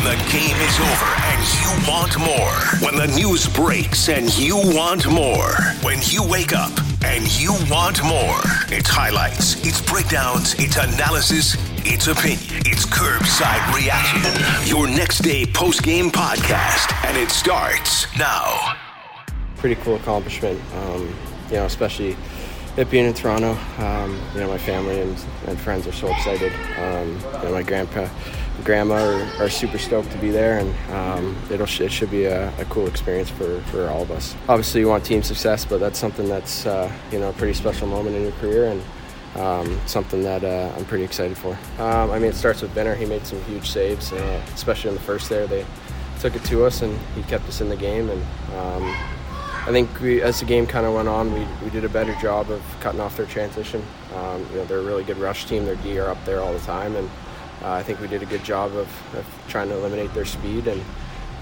When the game is over and you want more. When the news breaks and you want more. When you wake up and you want more. It's highlights, it's breakdowns, it's analysis, it's opinion, it's Kerbside Reaction. Your next day post game podcast, and it starts now. Pretty cool accomplishment, um, you know, especially it being in Toronto. Um, you know, my family and, and, friends are so excited. Um, you know, my grandpa grandma are, are, super stoked to be there, and um, it'll it should be a, a, cool experience for, for all of us. Obviously, you want team success, but that's something that's uh, you know a pretty special moment in your career, and um, something that uh, I'm pretty excited for. Um, I mean, it starts with Binner. He made some huge saves, uh, especially in the first there. They took it to us, and he kept us in the game, and um, I think we, as the game kind of went on, we, we did a better job of cutting off their transition. Um, you know, they're a really good rush team. Their D are up there all the time, and uh, I think we did a good job of, of trying to eliminate their speed and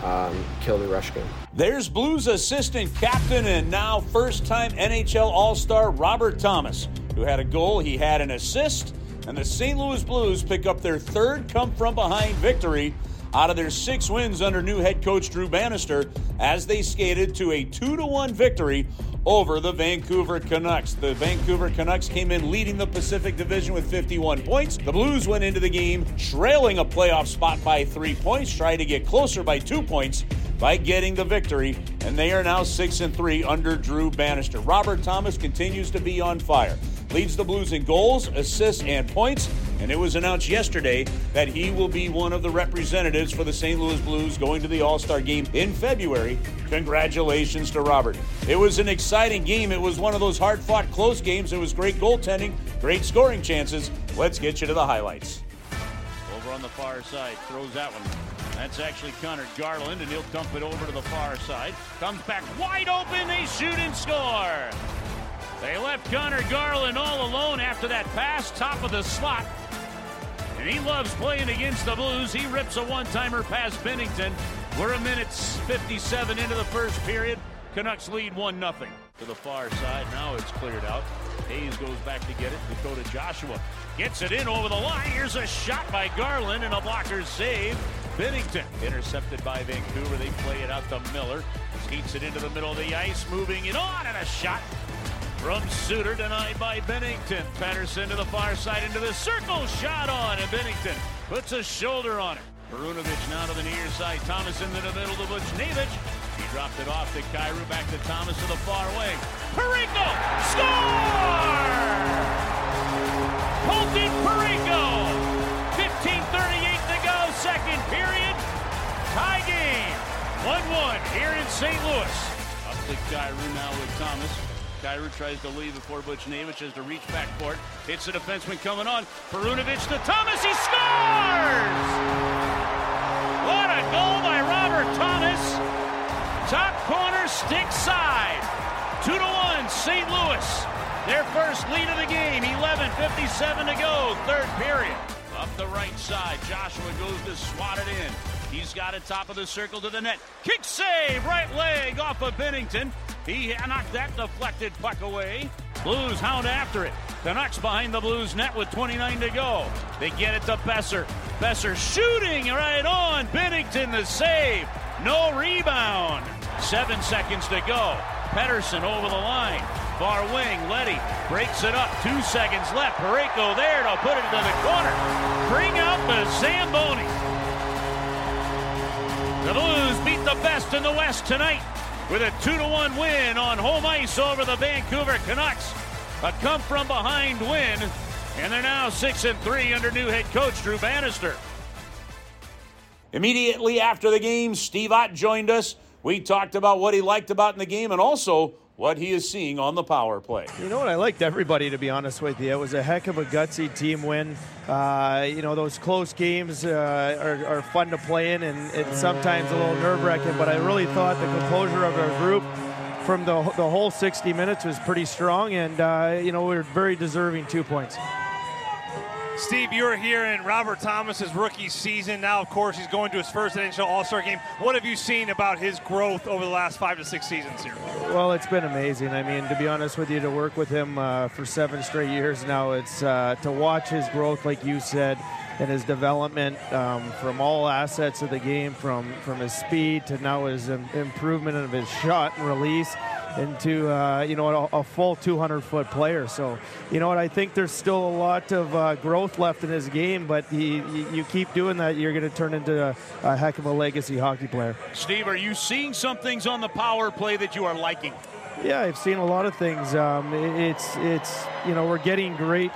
um, kill the rush game. There's Blues assistant captain and now first time NHL All Star Robert Thomas, who had a goal, he had an assist, and the St. Louis Blues pick up their third come from behind victory out of their six wins under new head coach Drew Bannister as they skated to a 2 to 1 victory over the Vancouver Canucks. The Vancouver Canucks came in leading the Pacific Division with 51 points. The Blues went into the game trailing a playoff spot by three points, trying to get closer by two points by getting the victory, and they are now 6 and 3 under Drew Bannister. Robert Thomas continues to be on fire. Leads the Blues in goals, assists, and points. And it was announced yesterday that he will be one of the representatives for the St. Louis Blues going to the All Star game in February. Congratulations to Robert. It was an exciting game. It was one of those hard fought, close games. It was great goaltending, great scoring chances. Let's get you to the highlights. Over on the far side, throws that one. That's actually Conor Garland, and he'll dump it over to the far side. Comes back wide open. They shoot and score. They left Conor Garland all alone after that pass, top of the slot. He loves playing against the Blues. He rips a one-timer past Binnington. We're a minute 57 into the first period. Canucks lead 1 0. To the far side. Now it's cleared out. Hayes goes back to get it. Dakota Joshua gets it in over the line. Here's a shot by Garland and a blocker save. Binnington intercepted by Vancouver. They play it out to Miller. Skates it into the middle of the ice, moving it on, and a shot from Suter, denied by Binnington. Pettersson to the far side into the circle. Shot on, and Binnington puts a shoulder on it. Perunovich now to the near side. Thomas into the middle to Buchnevich. He dropped it off to Kyrou. Back to Thomas to the far wing. Parayko Score! Colton Parayko! 15.38 to go, second period. Tie game. 1-1 here in St. Louis. Up to Kyrou now with Thomas. Kyrou tries to leave before Butch Buchnevich has to reach back court. Hits the defenseman coming on. Perunovich to Thomas. He scores! What a goal by Robert Thomas. Top corner, stick side. Two to one, St. Louis. Their first lead of the game. 11.57 to go, third period. Up the right side, Joshua goes to swat it in. He's got it top of the circle to the net. Kick save, right leg off of Binnington. He knocked that deflected puck away. Blues hound after it. Canucks behind the Blues net with 29 to go. They get it to Boeser. Boeser shooting right on. Binnington the save. No rebound. Seven seconds to go. Pettersson over the line. Far wing, Leddy breaks it up. Two seconds left. Parayko there to put it into the corner. Bring out the Zamboni. The Blues beat the best in the West tonight with a 2 1 win on home ice over the Vancouver Canucks. A come from behind win, and they're now 6 and 3 under new head coach Drew Bannister. Immediately after the game, Steve Ott joined us. We talked about what he liked about in the game and also what he is seeing on the power play. You know what? I liked everybody, to be honest with you. It was a heck of a gutsy team win. Uh, you know, those close games uh, are, are, fun to play in and it's sometimes a little nerve wracking, but I really thought the composure of our group from the, the whole 60 minutes was pretty strong, and, uh, you know, we are very deserving two points. Steve, you're here in Robert Thomas's rookie season. Now, of course, he's going to his first NHL All Star game. What have you seen about his growth over the last five to six seasons here? Well, it's been amazing. I mean, to be honest with you, to work with him uh, for seven straight years now, it's uh, to watch his growth, like you said. and his development um, from all assets of the game, from from his speed to now his improvement of his shot and release into uh, you know a, a, full 200 foot player. So you know what I think there's still a lot of uh, growth left in his game, but he, you keep doing that, you're going to turn into a, a, heck of a legacy hockey player. Steve, are you seeing some things on the power play that you are liking? Yeah, I've seen a lot of things. Um, it's it's you know we're getting great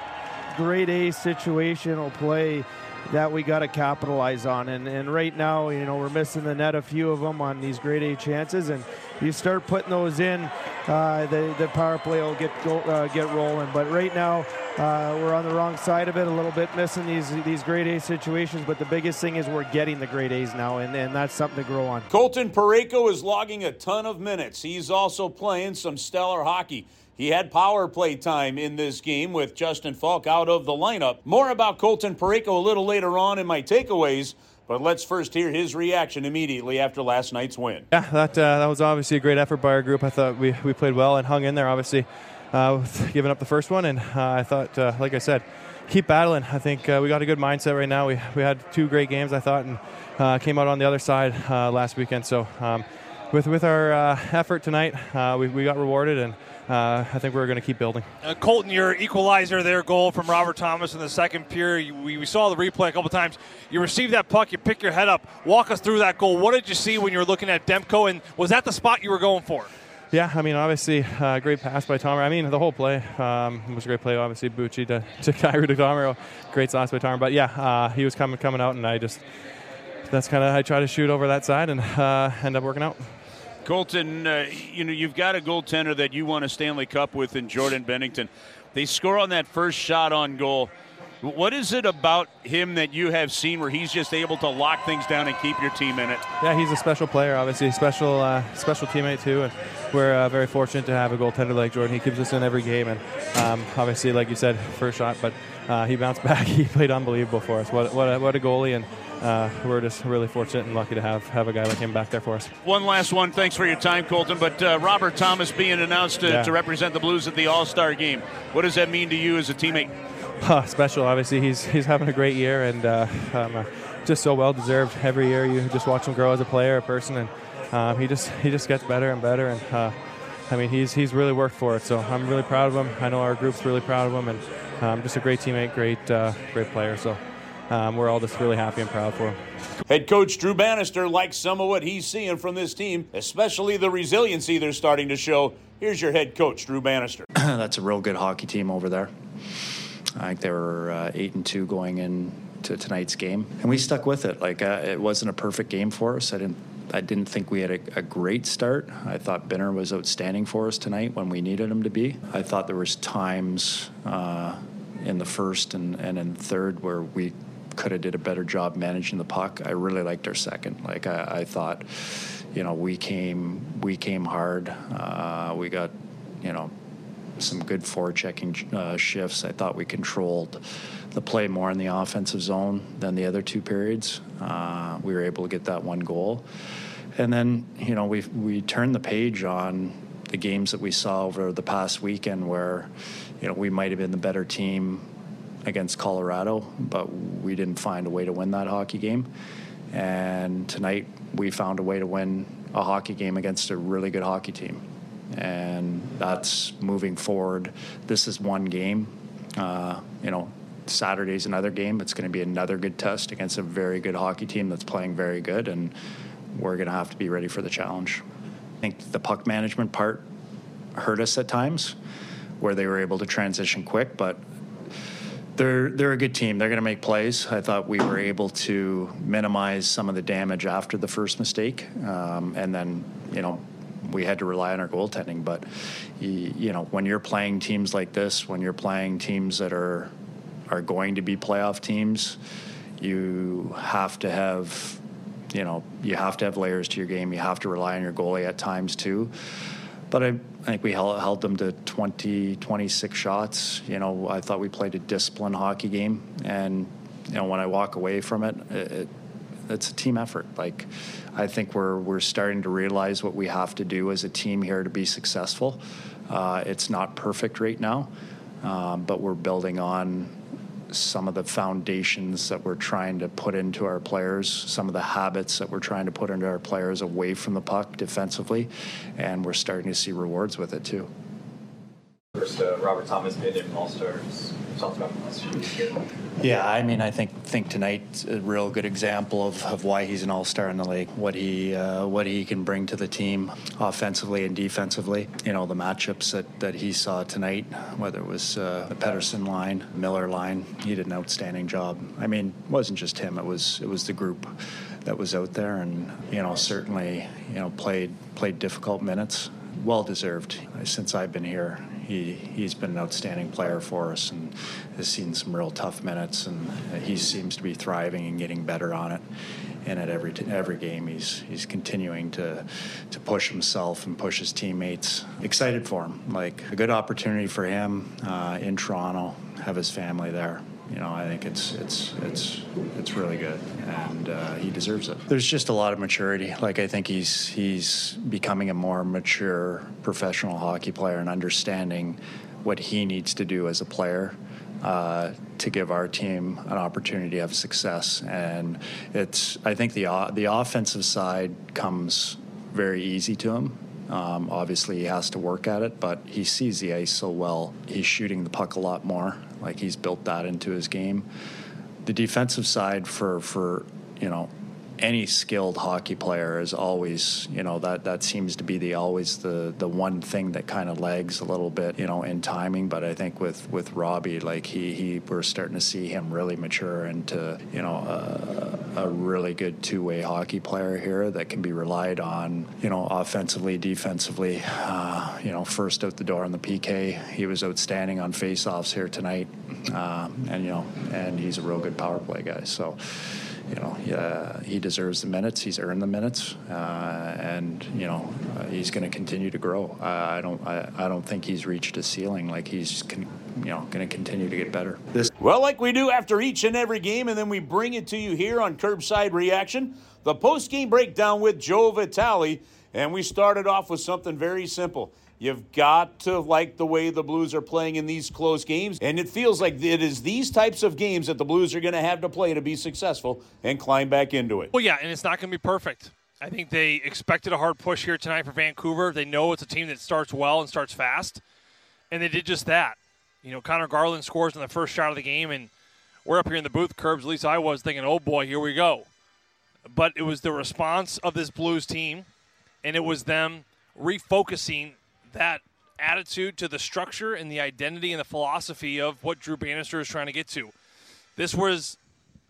grade A situational play that we got to capitalize on. And, and right now, you know, we're missing the net a few of them on these grade A chances. And you start putting those in, uh, the, the power play will get go, uh, get rolling. But right now, uh, we're on the wrong side of it a little bit, missing these these grade A situations. But the biggest thing is we're getting the grade A's now, and, and that's something to grow on. Colton Parayko is logging a ton of minutes. He's also playing some stellar hockey. He had power play time in this game with Justin Faulk out of the lineup. More about Colton Parayko a little later on in my takeaways. But let's first hear his reaction immediately after last night's win. Yeah, that uh, that was obviously a great effort by our group. I thought we, we played well and hung in there. Obviously, uh, giving up the first one, and uh, I thought, uh, like I said, keep battling. I think uh, we got a good mindset right now. We we had two great games, I thought, and uh, came out on the other side last weekend. So. Um, with with our effort tonight, we, we got rewarded, and uh, I think we're going to keep building. Uh, Colton, your equalizer, their goal from Robert Thomas in the second period. We, we saw the replay a couple times. You received that puck, you pick your head up. Walk us through that goal. What did you see when you were looking at Demko, and was that the spot you were going for? Yeah, I mean, obviously, uh, great pass by Tomer. I mean, the whole play um, was a great play. Obviously, Bucci to, to Kyrou to Tomer. Great sauce by Tomer. But yeah, uh, he was coming coming out, and I just that's kind of I try to shoot over that side and uh, end up working out. Colton, uh, you know you've got a goaltender that you won a Stanley Cup with in Jordan Binnington. They score on that first shot on goal. What is it about him that you have seen where he's just able to lock things down and keep your team in it? Yeah, he's a special player, obviously, special uh, special teammate too, and we're uh, very fortunate to have a goaltender like Jordan. He keeps us in every game, and um, obviously, like you said, first shot, but uh, he bounced back. He played unbelievable for us. What what a, what a goalie, and uh, we're just really fortunate and lucky to have have a guy like him back there for us. One last one. Thanks for your time, Colton. But uh, Robert Thomas being announced to, yeah. to, represent the Blues at the All Star game. What does that mean to you as a teammate? Uh, special. Obviously, he's he's having a great year and uh, um, uh, just so well deserved. Every year, you just watch him grow as a player, a person, and um, he just he just gets better and better. And uh, I mean, he's he's really worked for it. So I'm really proud of him. I know our group's really proud of him, and um, just a great teammate, great great player. So um, we're all just really happy and proud for him. Head coach Drew Bannister likes some of what he's seeing from this team, especially the resiliency they're starting to show. Here's your head coach, Drew Bannister. That's a real good hockey team over there. I think they were uh, eight and two going into tonight's game, and we stuck with it. Like uh, it wasn't a perfect game for us. I didn't. I didn't think we had a, a, great start. I thought Binner was outstanding for us tonight when we needed him to be. I thought there was times uh, in the first and, and in third where we could have did a better job managing the puck. I really liked our second. Like I, I thought, you know, we came we came hard. Uh, we got, you know, some good forechecking uh, shifts. I thought we controlled the play more in the offensive zone than the other two periods. Uh, we were able to get that one goal, and then you know we we turned the page on the games that we saw over the past weekend where you know we might have been the better team against Colorado, but we didn't find a way to win that hockey game. And tonight we found a way to win a hockey game against a really good hockey team. And that's moving forward. This is one game. Uh, you know, Saturday's another game. It's going to be another good test against a very good hockey team that's playing very good. And we're going to have to be ready for the challenge. I think the puck management part hurt us at times where they were able to transition quick, but they're they're a good team. They're going to make plays. I thought we were able to minimize some of the damage after the first mistake, um, and then you know we had to rely on our goaltending. But you, know when you're playing teams like this, when you're playing teams that are are going to be playoff teams, you have to have you know you have to have layers to your game. You have to rely on your goalie at times too. But I, I think we held, held, them to 20, 26 shots. You know, I thought we played a disciplined hockey game. And, you know, when I walk away from it, it it's a team effort. Like, I think we're, we're starting to realize what we have to do as a team here to be successful. Uh, it's not perfect right now, um, but we're building on some of the foundations that we're trying to put into our players, some of the habits that we're trying to put into our players away from the puck defensively, and we're starting to see rewards with it too. First, uh, Robert Thomas made an All Stars. Yeah, I mean, I think think tonight's a real good example of, of why he's an All Star in the league. What he uh, what he can bring to the team, offensively and defensively. You know, the matchups that, that he saw tonight, whether it was uh, the Pettersson line, Miller line, he did an outstanding job. I mean, it wasn't just him; it was it was the group that was out there, and you know, certainly you know played played difficult minutes well deserved. Since I've been here, he he's been an outstanding player for us and has seen some real tough minutes, and he seems to be thriving and getting better on it. And at every every game, he's he's continuing to to push himself and push his teammates. Excited for him, like a good opportunity for him uh, in Toronto, have his family there you know, I think it's it's it's it's really good, and uh, he deserves it. There's just a lot of maturity. Like I think he's he's becoming a more mature professional hockey player and understanding what he needs to do as a player. Uh, to give our team an opportunity have success, and it's I think the the offensive side comes very easy to him um, obviously, he has to work at it, but he sees the ice so well. He's shooting the puck a lot more. Like he's built that into his game. The defensive side for for you know any skilled hockey player is always, you know, that that seems to be the always the the one thing that kind of lags a little bit, you know, in timing. But I think with with Robbie, like he he we're starting to see him really mature into, you know, a, a really good two way hockey player here that can be relied on, you know, offensively, defensively. Uh, you know, first out the door on the PK, he was outstanding on faceoffs here tonight, uh, and you know, and he's a real good power play guy. So you know, uh, he deserves the minutes. He's earned the minutes, uh, and you know, uh, he's going to continue to grow. I don't, I, I, don't think he's reached a ceiling. Like he's, con- you know, going to continue to get better. This well, like we do after each and every game, and then we bring it to you here on Kerbside Reaction, the post-game breakdown with Joe Vitale, and we started off with something very simple. You've got to like the way the Blues are playing in these close games. And it feels like it is these types of games that the Blues are going to have to play to be successful and climb back into it. Well, yeah, and it's not going to be perfect. I think they expected a hard push here tonight for Vancouver. They know it's a team that starts well and starts fast, and they did just that. You know, Conor Garland scores in the first shot of the game, and we're up here in the booth, Kerbs. At least I was thinking, oh boy, here we go. But it was the response of this Blues team, and it was them refocusing that attitude to the structure and the identity and the philosophy of what Drew Bannister is trying to get to. This was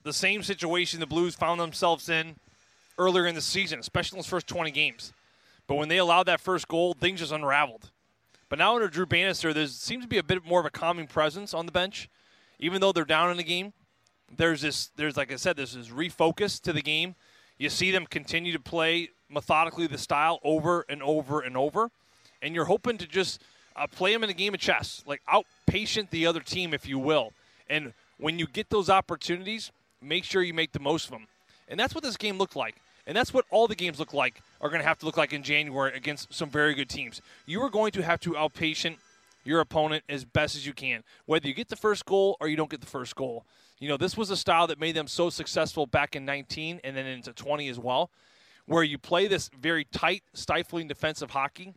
the same situation the Blues found themselves in earlier in the season, especially in those first 20 games. But when they allowed that first goal, things just unraveled. But now under Drew Bannister, there seems to be a bit more of a calming presence on the bench, even though they're down in the game. There's this, there's like I said, there's this refocus to the game. You see them continue to play methodically the style over and over and over and you're hoping to just uh, play them in a game of chess, like outpatient the other team, if you will. And when you get those opportunities, make sure you make the most of them. And that's what this game looked like. And that's what all the games look like are going to have to look like in January against some very good teams. You are going to have to outpatient your opponent as best as you can, whether you get the first goal or you don't get the first goal. You know, this was a style that made them so successful back in 19 and then into 20 as well, where you play this very tight, stifling defensive hockey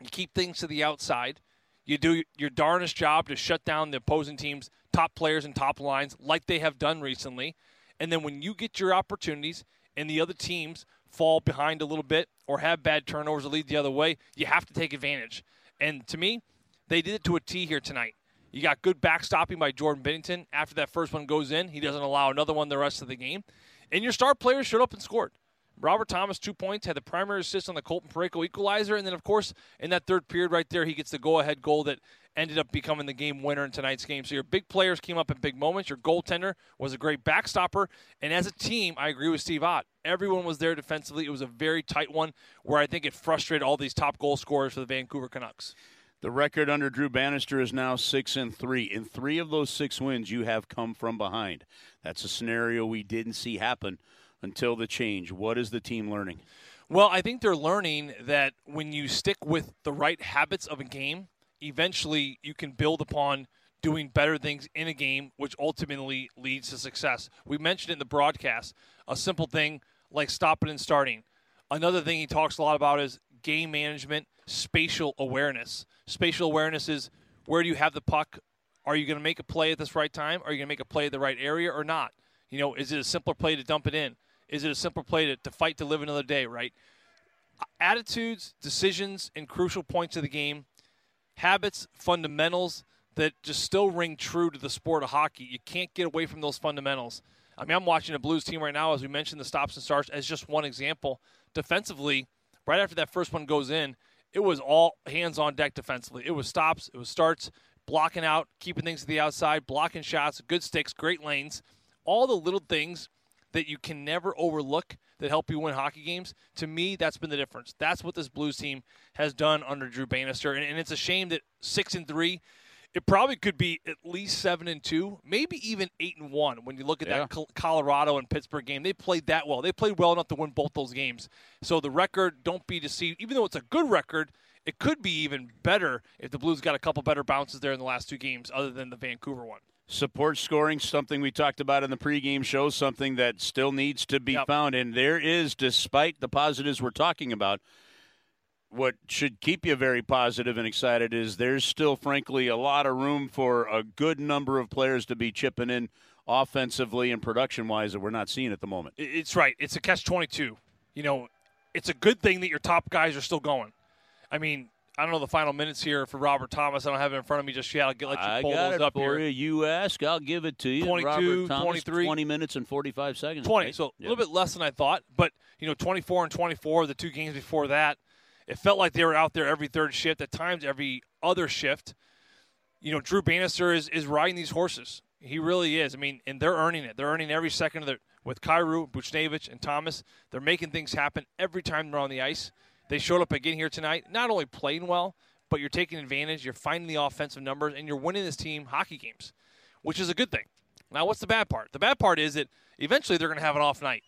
you keep things to the outside. You do your darnest job to shut down the opposing team's top players and top lines like they have done recently. And then when you get your opportunities and the other teams fall behind a little bit or have bad turnovers or lead the other way, you have to take advantage. And to me, they did it to a T here tonight. You got good backstopping by Jordan Binnington. After that first one goes in, he doesn't allow another one the rest of the game. And your star players showed up and scored. Robert Thomas, two points, had the primary assist on the Colton Parayko equalizer. And then, of course, in that third period right there, he gets the go ahead goal that ended up becoming the game winner in tonight's game. So your big players came up in big moments. Your goaltender was a great backstopper. And as a team, I agree with Steve Ott. Everyone was there defensively. It was a very tight one where I think it frustrated all these top goal scorers for the Vancouver Canucks. The record under Drew Bannister is now six and three. In three of those six wins, you have come from behind. That's a scenario we didn't see happen until the change. What is the team learning? Well, I think they're learning that when you stick with the right habits of a game, eventually you can build upon doing better things in a game, which ultimately leads to success. We mentioned in the broadcast a simple thing like stopping and starting. Another thing he talks a lot about is game management, spatial awareness. Spatial awareness is where do you have the puck? Are you going to make a play at this right time? Are you going to make a play at the right area or not? You know, is it a simpler play to dump it in? Is it a simple play to, to fight to live another day, right? Attitudes, decisions, and crucial points of the game, habits, fundamentals that just still ring true to the sport of hockey. You can't get away from those fundamentals. I mean, I'm watching a Blues team right now, as we mentioned, the stops and starts as just one example. Defensively, right after that first one goes in, it was all hands on deck defensively. It was stops, it was starts, blocking out, keeping things to the outside, blocking shots, good sticks, great lanes. All the little things that you can never overlook that help you win hockey games. To me, that's been the difference. That's what this Blues team has done under Drew Bannister, and, and it's a shame that six and three. It probably could be at least seven and two, maybe even eight and one. When you look at Yeah. that Colorado and Pittsburgh game, they played that well. They played well enough to win both those games. So the record, don't be deceived. Even though it's a good record, it could be even better if the Blues got a couple better bounces there in the last two games, other than the Vancouver one. Support scoring, something we talked about in the pregame show, something that still needs to be Yep. found. And there is, despite the positives we're talking about, what should keep you very positive and excited is there's still, frankly, a lot of room for a good number of players to be chipping in offensively and production wise that we're not seeing at the moment. It's right. It's a catch 22. You know, it's a good thing that your top guys are still going. I mean, I don't know the final minutes here for Robert Thomas. I don't have it in front of me just yet. I'll get, let you I pull got those it up for here. you. You ask, I'll give it to you. 22, Robert Thomas, 23. 20 minutes and 45 seconds. 20, right? so a little bit less than I thought. But, you know, 24 and 24, the two games before that, it felt like they were out there every third shift, at times every other shift. You know, Drew Bannister is, is riding these horses. He really is. I mean, and they're earning it. They're earning every second of the with Kyrou, Buchnevich, and Thomas. They're making things happen every time they're on the ice. They showed up again here tonight, not only playing well, but you're taking advantage. You're finding the offensive numbers, and you're winning this team hockey games, which is a good thing. Now, what's the bad part? The bad part is that eventually they're going to have an off night.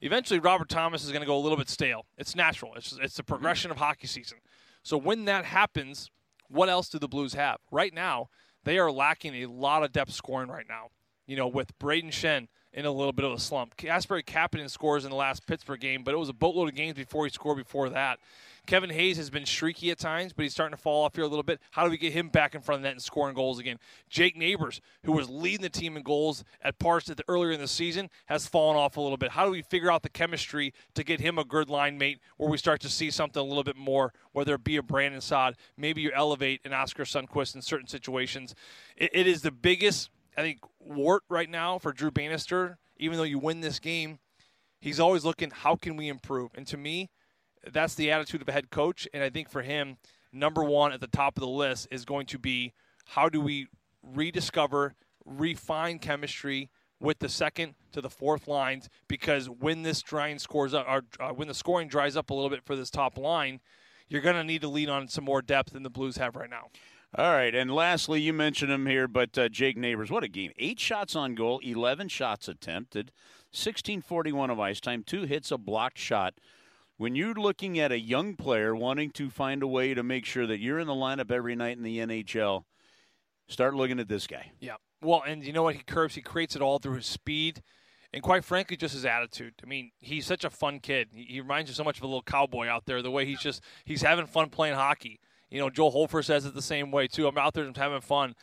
Eventually, Robert Thomas is going to go a little bit stale. It's natural. It's it's the progression of hockey season. So when that happens, what else do the Blues have? Right now, they are lacking a lot of depth scoring right now. You know, with Brayden Schenn in a little bit of a slump. Kasperi Kapanen scores in the last Pittsburgh game, but it was a boatload of games before he scored before that. Kevin Hayes has been streaky at times, but he's starting to fall off here a little bit. How do we get him back in front of the net and scoring goals again? Jake Neighbors, who was leading the team in goals at parts at the, earlier in the season, has fallen off a little bit. How do we figure out the chemistry to get him a good line mate where we start to see something a little bit more, whether it be a Brandon Saad, maybe you elevate an Oskar Sundqvist in certain situations. it, it is the biggest, I think, wart right now for Drew Bannister. Even though you win this game, he's always looking, how can we improve? And to me, that's the attitude of a head coach. And I think for him, number one at the top of the list is going to be how do we rediscover, refine chemistry with the second to the fourth lines? Because when this drying scores up, or uh, when the scoring dries up a little bit for this top line, you're going to need to lean on some more depth than the Blues have right now. All right, and lastly, you mentioned him here, but uh, Jake Neighbors, what a game! Eight shots on goal, eleven shots attempted, sixteen forty-one of ice time, two hits, a blocked shot. When you're looking at a young player wanting to find a way to make sure that you're in the lineup every night in the NHL, start looking at this guy. Yeah. Well, and you know what? He curves. He creates it all through his speed, and quite frankly, just his attitude. I mean, he's such a fun kid. He, he reminds you so much of a little cowboy out there. The way he's just he's having fun playing hockey. You know, Joel Hofer says it the same way too. I'm out there just having fun.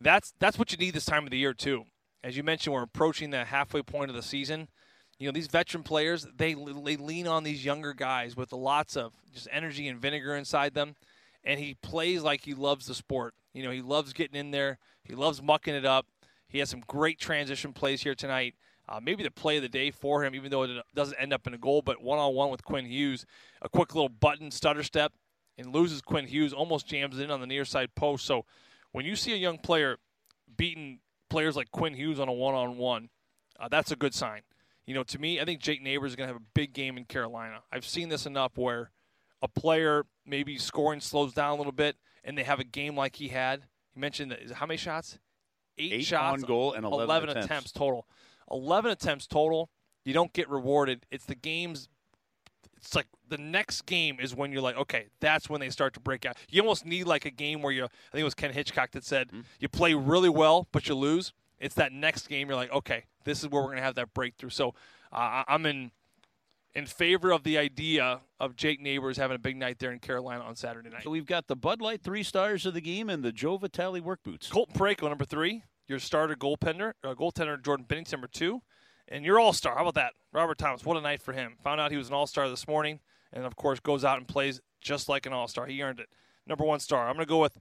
That's that's what you need this time of the year too. As you mentioned, we're approaching the halfway point of the season. You know, these veteran players they they lean on these younger guys with lots of just energy and vinegar inside them, and he plays like he loves the sport. You know, he loves getting in there. He loves mucking it up. He has some great transition plays here tonight. Uh, maybe the play of the day for him, even though it doesn't end up in a goal, but one on one with Quinn Hughes, a quick little button stutter step, and loses Quinn Hughes, almost jams in on the near side post. So when you see a young player beating players like Quinn Hughes on a one on one, that's a good sign. You know, to me, I think Jake Neighbors is going to have a big game in Carolina. I've seen this enough where a player maybe scoring slows down a little bit, and they have a game like he had. You mentioned that, is how many shots? Eight, Eight shots on goal and 11 attempts. attempts. total. 11 attempts total. You don't get rewarded. It's the games it's like the next game is when you're like, okay, that's when they start to break out. You almost need like a game where you, I think it was Ken Hitchcock that said, mm-hmm. you play really well, but you lose. It's that next game you're like, okay, this is where we're going to have that breakthrough. So uh, I'm in in favor of the idea of Jake Neighbors having a big night there in Carolina on Saturday night. So we've got the Bud Light three stars of the game and the Joe Vitale work boots. Colton Parayko, number three. Your starter goaltender, uh, goaltender Jordan Binnington, number two. And your all star, how about that? Robert Thomas, what a night for him. Found out he was an all star this morning, and of course goes out and plays just like an all star. He earned it. Number one star. I'm going to go with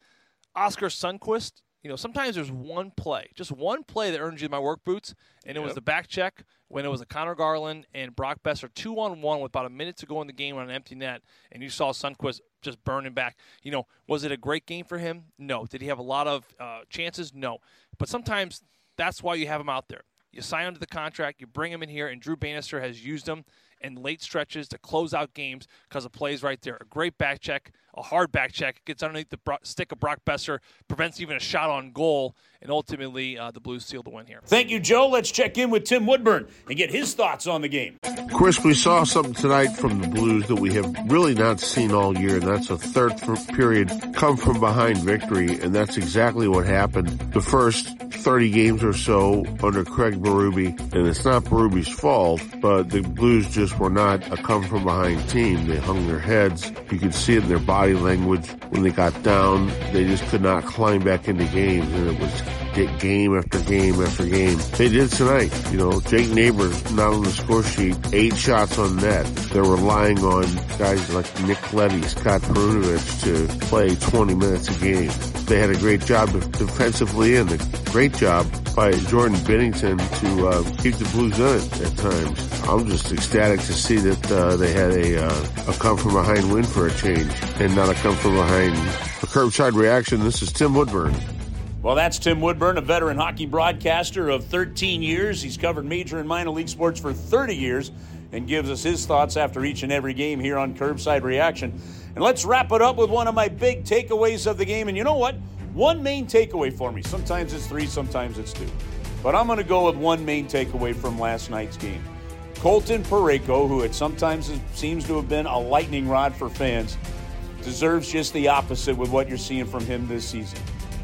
Oskar Sundqvist. You know, sometimes there's one play, just one play that earns you my work boots, and it yep. was the back check when it was a Conor Garland and Brock Boeser two on one with about a minute to go in the game on an empty net, and you saw Sundqvist just burning back. You know, was it a great game for him? No. Did he have a lot of uh, chances? No. But sometimes that's why you have him out there. You sign him to the contract, you bring him in here, and Drew Bannister has used him in late stretches to close out games because of plays right there. A great back check, a hard back check, gets underneath the stick of Brock Boeser, prevents even a shot on goal, and ultimately uh, the Blues seal the win here. Thank you, Joe. Let's check in with Tim Woodburn and get his thoughts on the game. Chris, we saw something tonight from the Blues that we have really not seen all year, and that's a third period come from behind victory, and that's exactly what happened the first 30 games or so under Craig Berube, and it's not Berube's fault, but the Blues just were not a come from behind team. They hung their heads. You could see it in their body language when they got down. They just could not climb back into games, and it was game after game after game. They did tonight. You know, Jake Neighbors not on the score sheet, eight shots on net. They're relying on guys like Nick Leddy, Scott Perunovich to play 20 minutes a game. They had a great job defensively and a great job by Jordan Binnington to uh, keep the Blues in it at times. I'm just ecstatic to see that uh, they had a, uh, a come from behind win for a change and not a come from behind a Kerbside Reaction. This is Tim Woodburn. Well, that's Tim Woodburn, a veteran hockey broadcaster of 13 years. He's covered major and minor league sports for 30 years and gives us his thoughts after each and every game here on Kerbside Reaction. And let's wrap it up with one of my big takeaways of the game. And you know what? One main takeaway for me. Sometimes it's three, sometimes it's two. But I'm going to go with one main takeaway from last night's game. Colton Parayko, who at sometimes seems to have been a lightning rod for fans, deserves just the opposite with what you're seeing from him this season.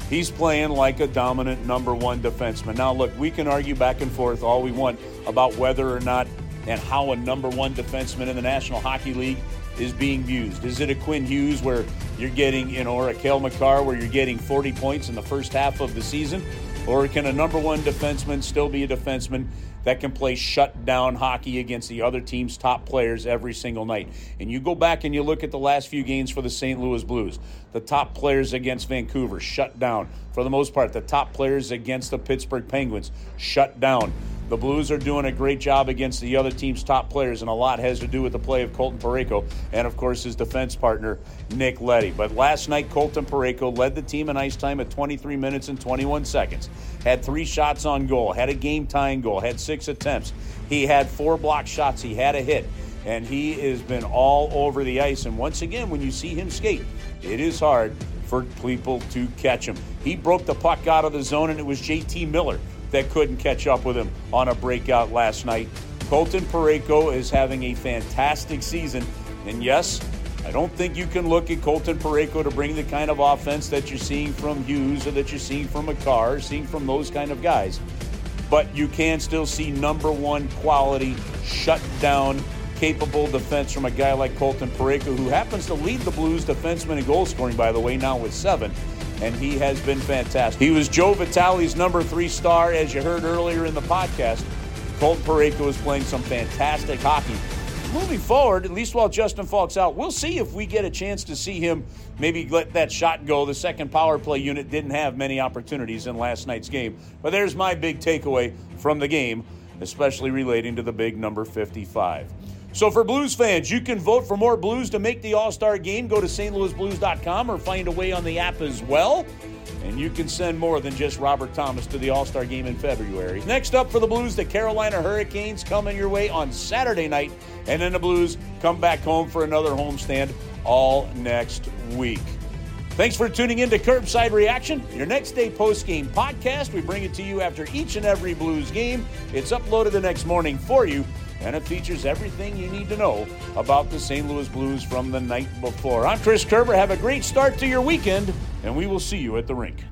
He's playing like a dominant number one defenseman. Now, look, we can argue back and forth all we want about whether or not and how a number one defenseman in the National Hockey League is being used. Is it a Quinn Hughes where you're getting, you know, or a Cale Makar where you're getting 40 points in the first half of the season? Or can a number one defenseman still be a defenseman that can play shutdown hockey against the other team's top players every single night. And you go back and you look at the last few games for the St. Louis Blues. The top players against Vancouver shut down. For the most part, the top players against the Pittsburgh Penguins shut down. The Blues are doing a great job against the other team's top players, and a lot has to do with the play of Colton Parayko and, of course, his defense partner, Nick Leddy. But last night, Colton Parayko led the team in ice time at 23 minutes and 21 seconds, had three shots on goal, had a game tying goal, had six attempts. He had four block shots, he had a hit, and he has been all over the ice. And once again, when you see him skate, it is hard for people to catch him. He broke the puck out of the zone, and it was JT Miller that couldn't catch up with him on a breakout last night. Colton Parayko is having a fantastic season. And yes, I don't think you can look at Colton Parayko to bring the kind of offense that you're seeing from Hughes or that you're seeing from Makar, seeing from those kind of guys. But you can still see number one quality, shut down, capable defense from a guy like Colton Parayko, who happens to lead the Blues defenseman in goal scoring, by the way, now with seven and he has been fantastic. He was Joe Vitale's number three star, as you heard earlier in the podcast. Colton Parayko is playing some fantastic hockey. Moving forward, at least while Justin Faulk's out, we'll see if we get a chance to see him maybe let that shot go. The second power play unit didn't have many opportunities in last night's game. But there's my big takeaway from the game, especially relating to the big number 55. So for Blues fans, you can vote for more Blues to make the All Star game. Go to stlouisblues.com or find a way on the app as well. And you can send more than just Robert Thomas to the All Star game in February. Next up for the Blues, the Carolina Hurricanes coming your way on Saturday night. And then the Blues come back home for another homestand all next week. Thanks for tuning in to Kerbside Reaction, your next day post game podcast. We bring it to you after each and every Blues game. It's uploaded the next morning for you and it features everything you need to know about the St. Louis Blues from the night before. I'm Chris Kerber. Have a great start to your weekend, and we will see you at the rink.